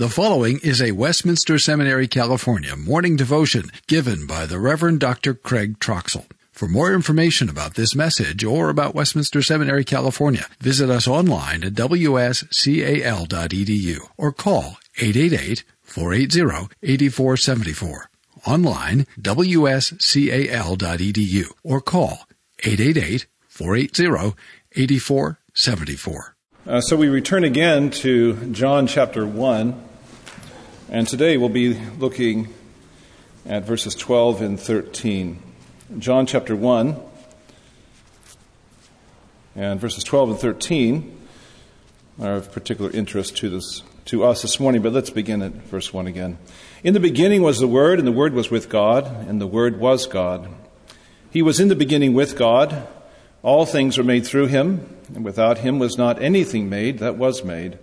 The following is a Westminster Seminary, California morning devotion given by the Reverend Dr. Craig Troxel. For more information about this message or about Westminster Seminary, California, visit us online at wscal.edu or call 888-480-8474. Online, wscal.edu or call 888-480-8474. Uh, so we return again to John chapter 1, and today we'll be looking at verses 12 and 13. John chapter 1 and verses 12 and 13 are of particular interest to, this, to us this morning, but let's begin at verse 1 again. In the beginning was the Word, and the Word was with God, and the Word was God. He was in the beginning with God. All things were made through him, and without him was not anything made that was made.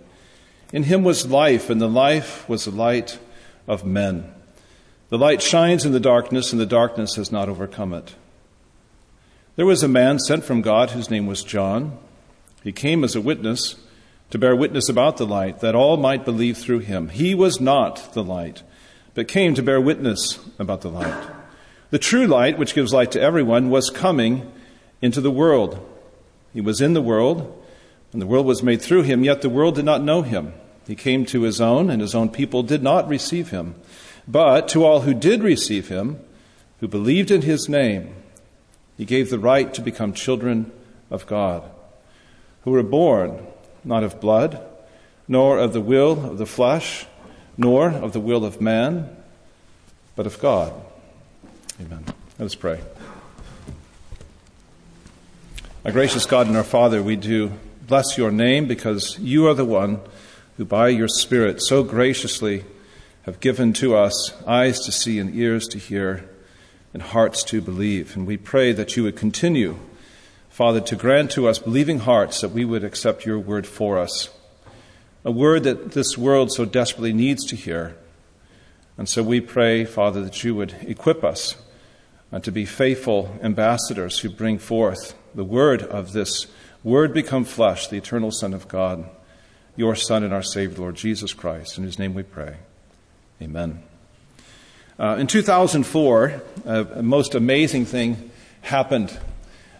In him was life, and the life was the light of men. The light shines in the darkness, and the darkness has not overcome it. There was a man sent from God whose name was John. He came as a witness to bear witness about the light, that all might believe through him. He was not the light, but came to bear witness about the light. The true light, which gives light to everyone, was coming into the world. He was in the world, and the world was made through him, yet the world did not know him. He came to his own, and his own people did not receive him. But to all who did receive him, who believed in his name, he gave the right to become children of God, who were born not of blood, nor of the will of the flesh, nor of the will of man, but of God. Amen. Let us pray. Our gracious God and our Father, we do bless your name because you are the one who, by your Spirit, so graciously have given to us eyes to see and ears to hear and hearts to believe. And we pray that you would continue, Father, to grant to us believing hearts that we would accept your word for us, a word that this world so desperately needs to hear. And so we pray, Father, that you would equip us uh, to be faithful ambassadors who bring forth the word of this word become flesh, the eternal Son of God, your Son and our Savior, Lord Jesus Christ. In whose name we pray. Amen. Uh, in 2004, uh, a most amazing thing happened.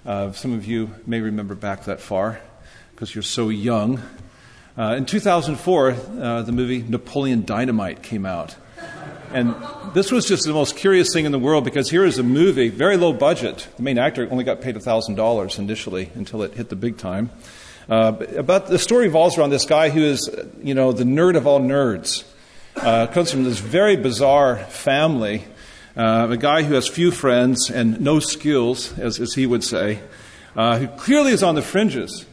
Uh, some of you may remember back that far because you're so young. Uh, in 2004, uh, the movie Napoleon Dynamite came out. And this was just the most curious thing in the world because here is a movie, very low budget. The main actor only got paid $1,000 initially until it hit the big time. Uh, but the story revolves around this guy who is, you know, the nerd of all nerds. Uh, comes from this very bizarre family. Uh, a guy who has few friends and no skills, as, as he would say, uh, who clearly is on the fringes.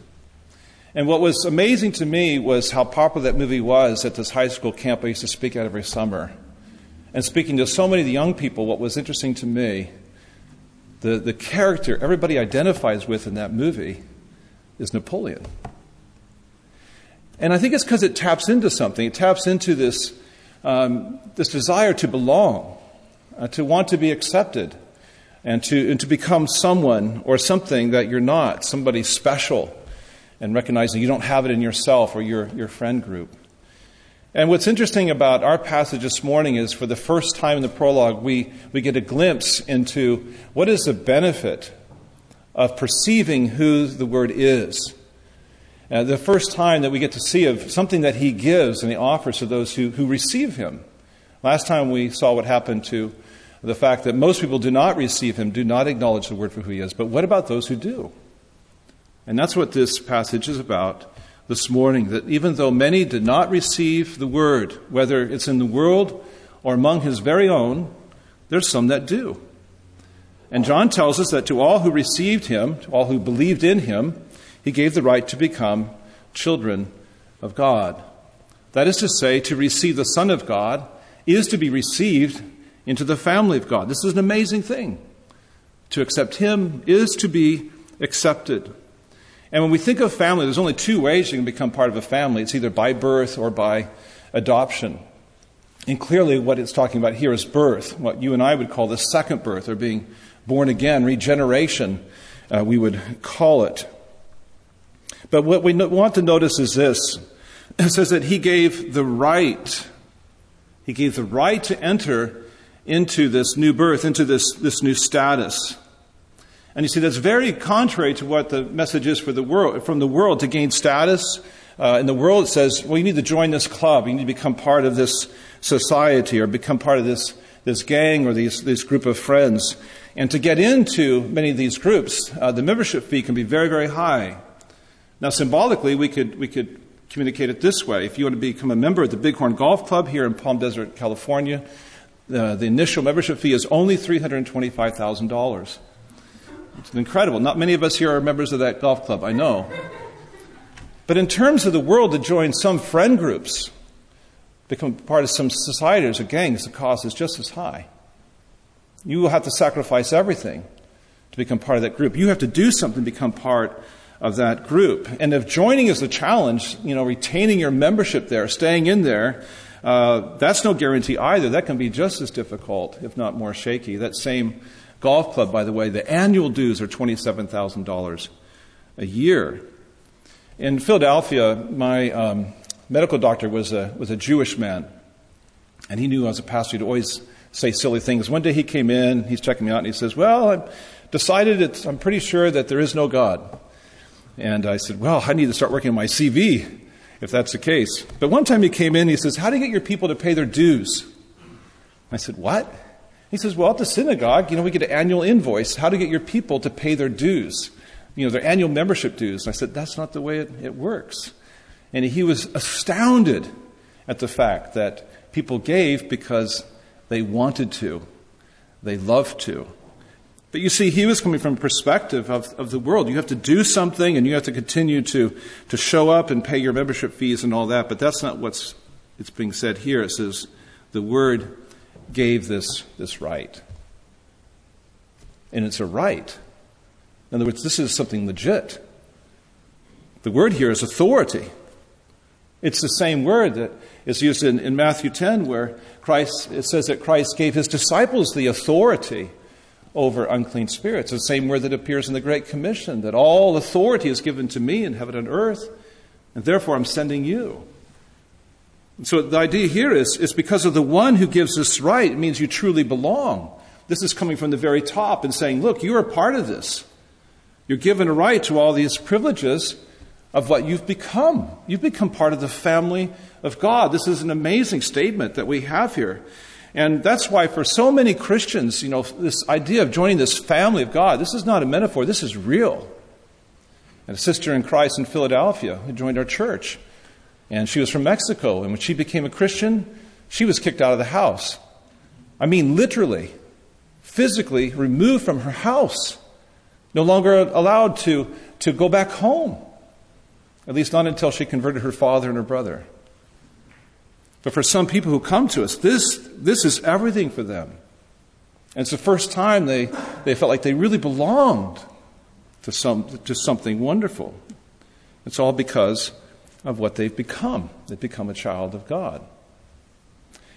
And what was amazing to me was how popular that movie was at this high school camp I used to speak at every summer and speaking to so many of the young people, what was interesting to me, the, the character everybody identifies with in that movie is Napoleon. And I think it's because it taps into something. It taps into this, um, this desire to belong, uh, to want to be accepted, and to, and to become someone or something that you're not, somebody special, and recognizing you don't have it in yourself or your, your friend group. And what's interesting about our passage this morning is for the first time in the prologue, we, we get a glimpse into what is the benefit of perceiving who the Word is. Uh, the first time that we get to see of something that He gives and He offers to those who, who receive Him. Last time we saw what happened to the fact that most people do not receive Him, do not acknowledge the Word for who He is. But what about those who do? And that's what this passage is about this morning that even though many did not receive the word, whether it's in the world or among his very own, there's some that do. And John tells us that to all who received him, to all who believed in him, he gave the right to become children of God. That is to say, to receive the Son of God is to be received into the family of God. This is an amazing thing. To accept him is to be accepted. And when we think of family, there's only two ways you can become part of a family it's either by birth or by adoption. And clearly, what it's talking about here is birth, what you and I would call the second birth, or being born again, regeneration, uh, we would call it. But what we want to notice is this it says that he gave the right He gave the right to enter into this new birth, into this, this new status. And you see, that's very contrary to what the message is for the world, from the world to gain status. Uh, in the world, it says, well, you need to join this club. You need to become part of this society or become part of this, this gang or these, this group of friends. And to get into many of these groups, uh, the membership fee can be very, very high. Now, symbolically, we could, we could communicate it this way. If you want to become a member of the Bighorn Golf Club here in Palm Desert, California, uh, the initial membership fee is only $325,000. It's incredible. Not many of us here are members of that golf club, I know. But in terms of the world to join some friend groups, become part of some societies or gangs, the cost is just as high. You will have to sacrifice everything to become part of that group. You have to do something to become part of that group. And if joining is a challenge, you know, retaining your membership there, staying in there, uh, that's no guarantee either. That can be just as difficult, if not more shaky. That same golf club, by the way, the annual dues are $27,000 a year. In Philadelphia, my um, medical doctor was a, was a Jewish man, and he knew as a pastor he'd always say silly things. One day he came in, he's checking me out, and he says, Well, I've decided I'm pretty sure that there is no God. And I said, Well, I need to start working on my CV if that's the case. But one time he came in, he says, How do you get your people to pay their dues? I said, What? He says, Well, at the synagogue, you know, we get an annual invoice. How to get your people to pay their dues? You know, their annual membership dues. And I said, That's not the way it, it works. And he was astounded at the fact that people gave because they wanted to, they loved to. But you see, he was coming from a perspective of, of the world. You have to do something and you have to continue to, to show up and pay your membership fees and all that. But that's not what's it's being said here. It says the word gave this, this right. And it's a right. In other words, this is something legit. The word here is authority. It's the same word that is used in, in Matthew 10, where Christ, it says that Christ gave his disciples the authority over unclean spirits. The same word that appears in the Great Commission that all authority is given to me in heaven and earth, and therefore I'm sending you. So the idea here is, is because of the one who gives this right, it means you truly belong. This is coming from the very top and saying, look, you are part of this. You're given a right to all these privileges of what you've become. You've become part of the family of God. This is an amazing statement that we have here. And that's why for so many Christians, you know, this idea of joining this family of God, this is not a metaphor, this is real. And a sister in Christ in Philadelphia who joined our church, and she was from Mexico, and when she became a Christian, she was kicked out of the house. I mean, literally, physically removed from her house, no longer allowed to, to go back home, at least not until she converted her father and her brother. But for some people who come to us, this, this is everything for them. And it's the first time they, they felt like they really belonged to, some, to something wonderful. It's all because of what they've become. They've become a child of God.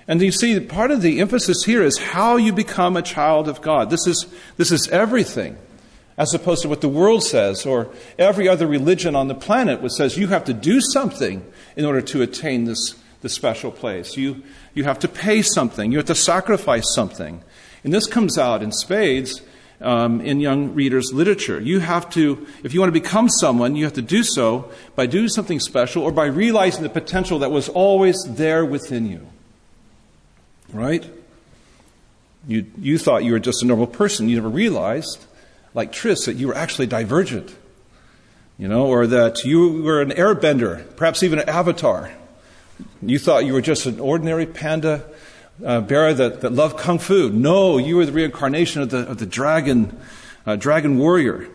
And you see, part of the emphasis here is how you become a child of God. This is, this is everything, as opposed to what the world says or every other religion on the planet, which says you have to do something in order to attain this the special place. You, you have to pay something, you have to sacrifice something. And this comes out in spades Um, in young readers' literature. You have to, if you want to become someone, you have to do so by doing something special or by realizing the potential that was always there within you. Right? You, you thought you were just a normal person. You never realized, like Tris, that you were actually divergent. You know, or that you were an airbender, perhaps even an avatar. You thought you were just an ordinary panda uh, bear that, that loved kung fu. No, you were the reincarnation of the, of the dragon, uh, dragon warrior.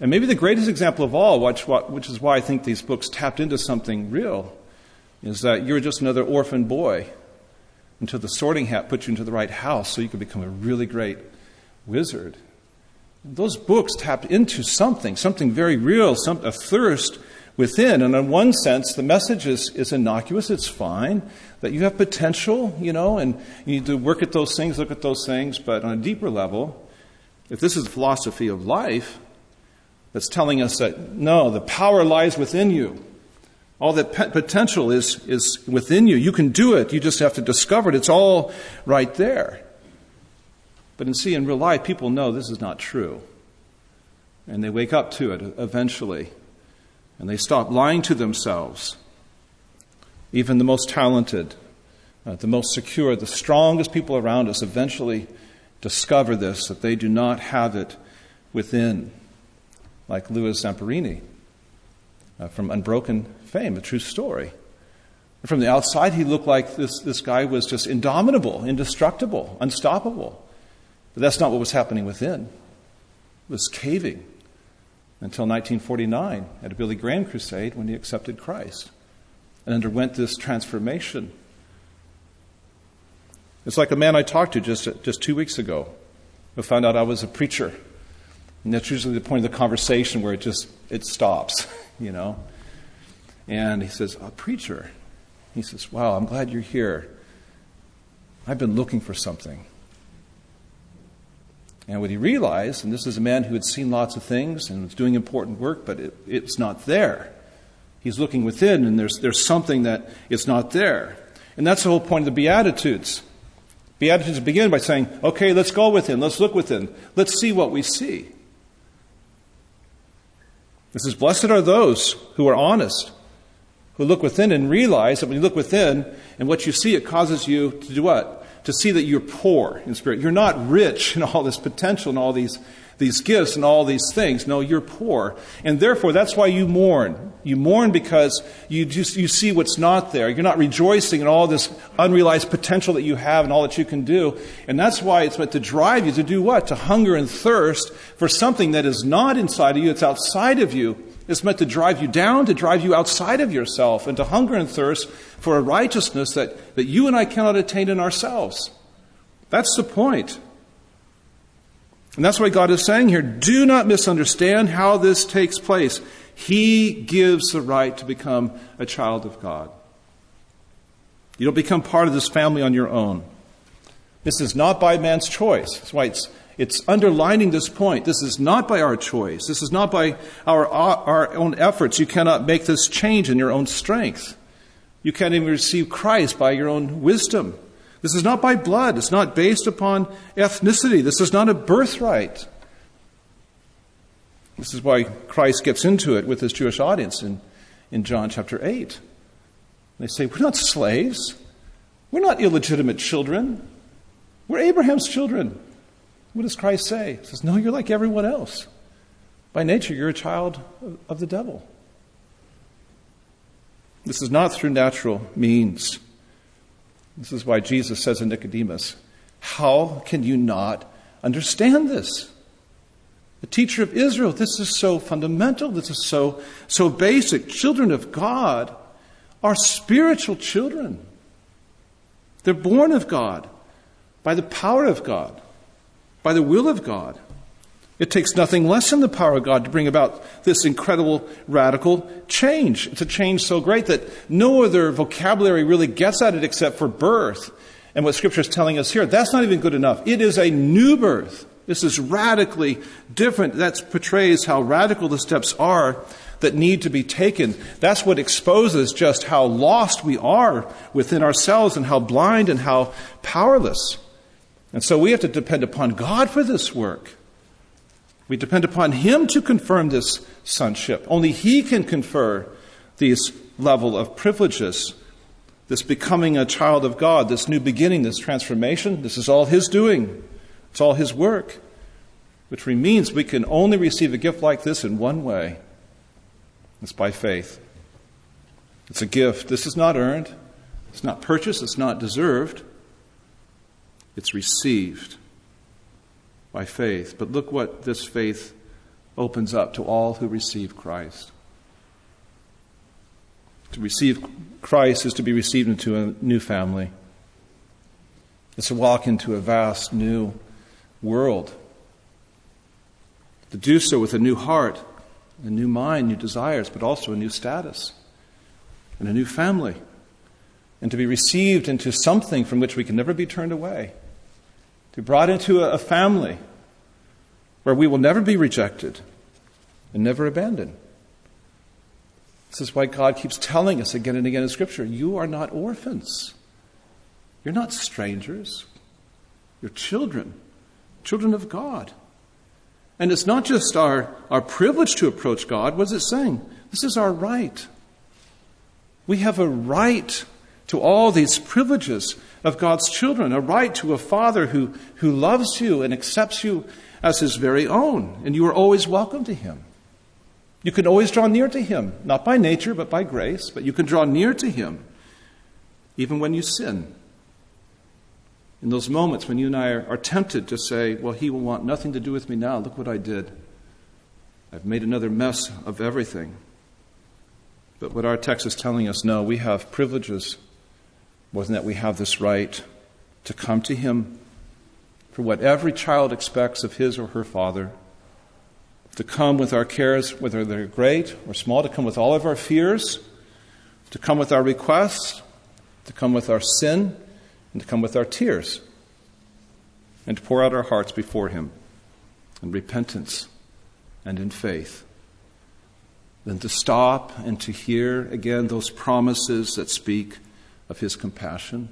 And maybe the greatest example of all, which, which is why I think these books tapped into something real, is that you're just another orphan boy until the sorting hat put you into the right house so you could become a really great wizard. Those books tapped into something, something very real, some, a thirst within. And in one sense, the message is, is innocuous, it's fine, that you have potential, you know, and you need to work at those things, look at those things. But on a deeper level, if this is the philosophy of life, that's telling us that no, the power lies within you. All that pe- potential is, is within you. You can do it. You just have to discover it. It's all right there. But in see, in real life, people know this is not true. And they wake up to it eventually. And they stop lying to themselves. Even the most talented, uh, the most secure, the strongest people around us eventually discover this, that they do not have it within. Like Louis Zamperini uh, from Unbroken Fame, a true story. From the outside, he looked like this, this guy was just indomitable, indestructible, unstoppable. But that's not what was happening within. It was caving until 1949 at a Billy Graham crusade when he accepted Christ and underwent this transformation. It's like a man I talked to just, just two weeks ago who found out I was a preacher. And that's usually the point of the conversation where it just it stops, you know. And he says, A preacher. He says, Wow, I'm glad you're here. I've been looking for something. And what he realized, and this is a man who had seen lots of things and was doing important work, but it, it's not there. He's looking within, and there's, there's something that is not there. And that's the whole point of the Beatitudes. Beatitudes begin by saying, okay, let's go within, let's look within, let's see what we see. It says, Blessed are those who are honest, who look within and realize that when you look within and what you see, it causes you to do what? To see that you're poor in spirit. You're not rich in all this potential and all these, these gifts and all these things. No, you're poor. And therefore, that's why you mourn. You mourn because you, just, you see what's not there. You're not rejoicing in all this unrealized potential that you have and all that you can do. And that's why it's meant to drive you to do what? To hunger and thirst for something that is not inside of you, it's outside of you. It's meant to drive you down, to drive you outside of yourself, and to hunger and thirst for a righteousness that, that you and I cannot attain in ourselves. That's the point. And that's why God is saying here do not misunderstand how this takes place. He gives the right to become a child of God. You don't become part of this family on your own. This is not by man's choice. That's why it's it's underlining this point. This is not by our choice. This is not by our, our own efforts. You cannot make this change in your own strength. You can't even receive Christ by your own wisdom. This is not by blood. It's not based upon ethnicity. This is not a birthright. This is why Christ gets into it with his Jewish audience in, in John chapter 8. They say, We're not slaves. We're not illegitimate children. We're Abraham's children. What does Christ say? He says, No, you're like everyone else. By nature, you're a child of the devil. This is not through natural means. This is why Jesus says to Nicodemus, How can you not understand this? The teacher of Israel, this is so fundamental, this is so, so basic. Children of God are spiritual children. They're born of God by the power of God by the will of God. It takes nothing less than the power of God to bring about this incredible radical change. It's a change so great that no other vocabulary really gets at it except for birth. And what Scripture is telling us here, that's not even good enough. It is a new birth. This is radically different. That portrays how radical the steps are that need to be taken. That's what exposes just how lost we are within ourselves and how blind and how powerless. And so we have to depend upon God for this work. We depend upon Him to confirm this sonship. Only He can confer these level of privileges, this becoming a child of God, this new beginning, this transformation. This is all His doing. It's all His work, which means we can only receive a gift like this in one way. It's by faith. It's a gift. This is not earned. It's not purchased. It's not deserved. It's received by faith. But look what this faith opens up to all who receive Christ. To receive Christ is to be received into a new family. It's to walk into a vast new world. To do so with a new heart, a new mind, new desires, but also a new status and a new family. And to be received into something from which we can never be turned away to be brought into a family where we will never be rejected and never abandoned. This is why God keeps telling us again and again in Scripture you are not orphans. You're not strangers. You're children, children of God. And it's not just our, our privilege to approach God. What is it saying? This is our right. We have a right to all these privileges of God's children, a right to a father who, who loves you and accepts you as his very own, and you are always welcome to him. You can always draw near to him, not by nature, but by grace, but you can draw near to him even when you sin. In those moments when you and I are, are tempted to say, Well, he will want nothing to do with me now. Look what I did. I've made another mess of everything. But what our text is telling us, no, we have privileges. Wasn't that we have this right to come to Him for what every child expects of his or her father? To come with our cares, whether they're great or small, to come with all of our fears, to come with our requests, to come with our sin, and to come with our tears, and to pour out our hearts before Him in repentance and in faith Then to stop and to hear again those promises that speak of His compassion.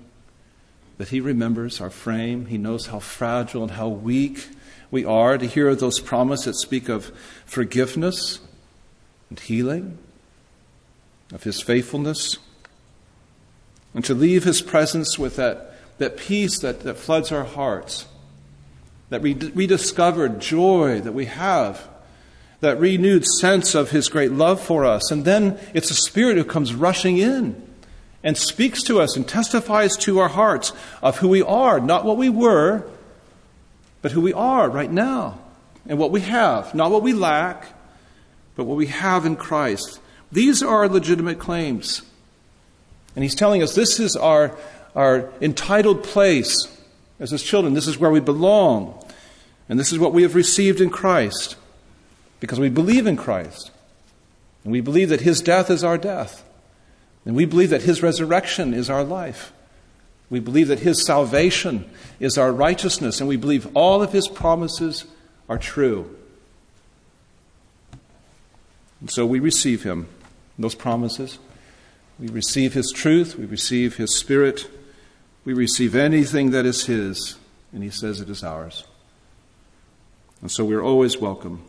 That He remembers our frame, He knows how fragile and how weak we are, to hear those promises that speak of forgiveness and healing, of His faithfulness, and to leave His presence with that, that peace that, that floods our hearts, that rediscovered joy that we have that renewed sense of his great love for us. And then it's the Spirit who comes rushing in and speaks to us and testifies to our hearts of who we are, not what we were, but who we are right now and what we have, not what we lack, but what we have in Christ. These are legitimate claims. And he's telling us this is our, our entitled place as his children. This is where we belong. And this is what we have received in Christ because we believe in Christ. And we believe that his death is our death. And we believe that his resurrection is our life. We believe that his salvation is our righteousness. And we believe all of his promises are true. And so we receive him, those promises. We receive his truth. We receive his spirit. We receive anything that is his. And he says it is ours. And so we're always welcome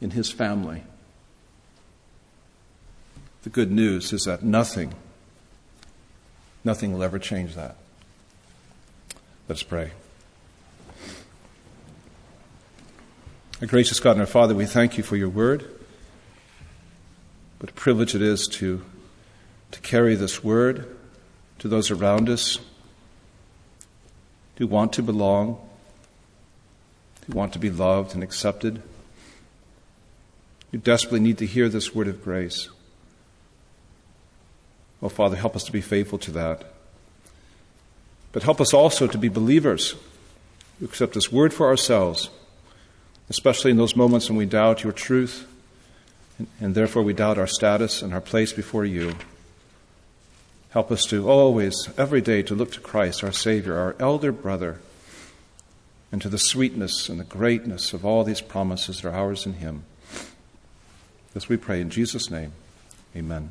in his family. The good news is that nothing, nothing will ever change that. Let's pray. Our gracious God and our Father, we thank you for your word. What a privilege it is to, to carry this word to those around us who want to belong, who want to be loved and accepted. You desperately need to hear this word of grace. Oh, Father, help us to be faithful to that. But help us also to be believers who accept this word for ourselves, especially in those moments when we doubt your truth and, and therefore we doubt our status and our place before you. Help us to always, every day, to look to Christ, our Savior, our elder brother, and to the sweetness and the greatness of all these promises that are ours in Him. This we pray in Jesus' name. Amen.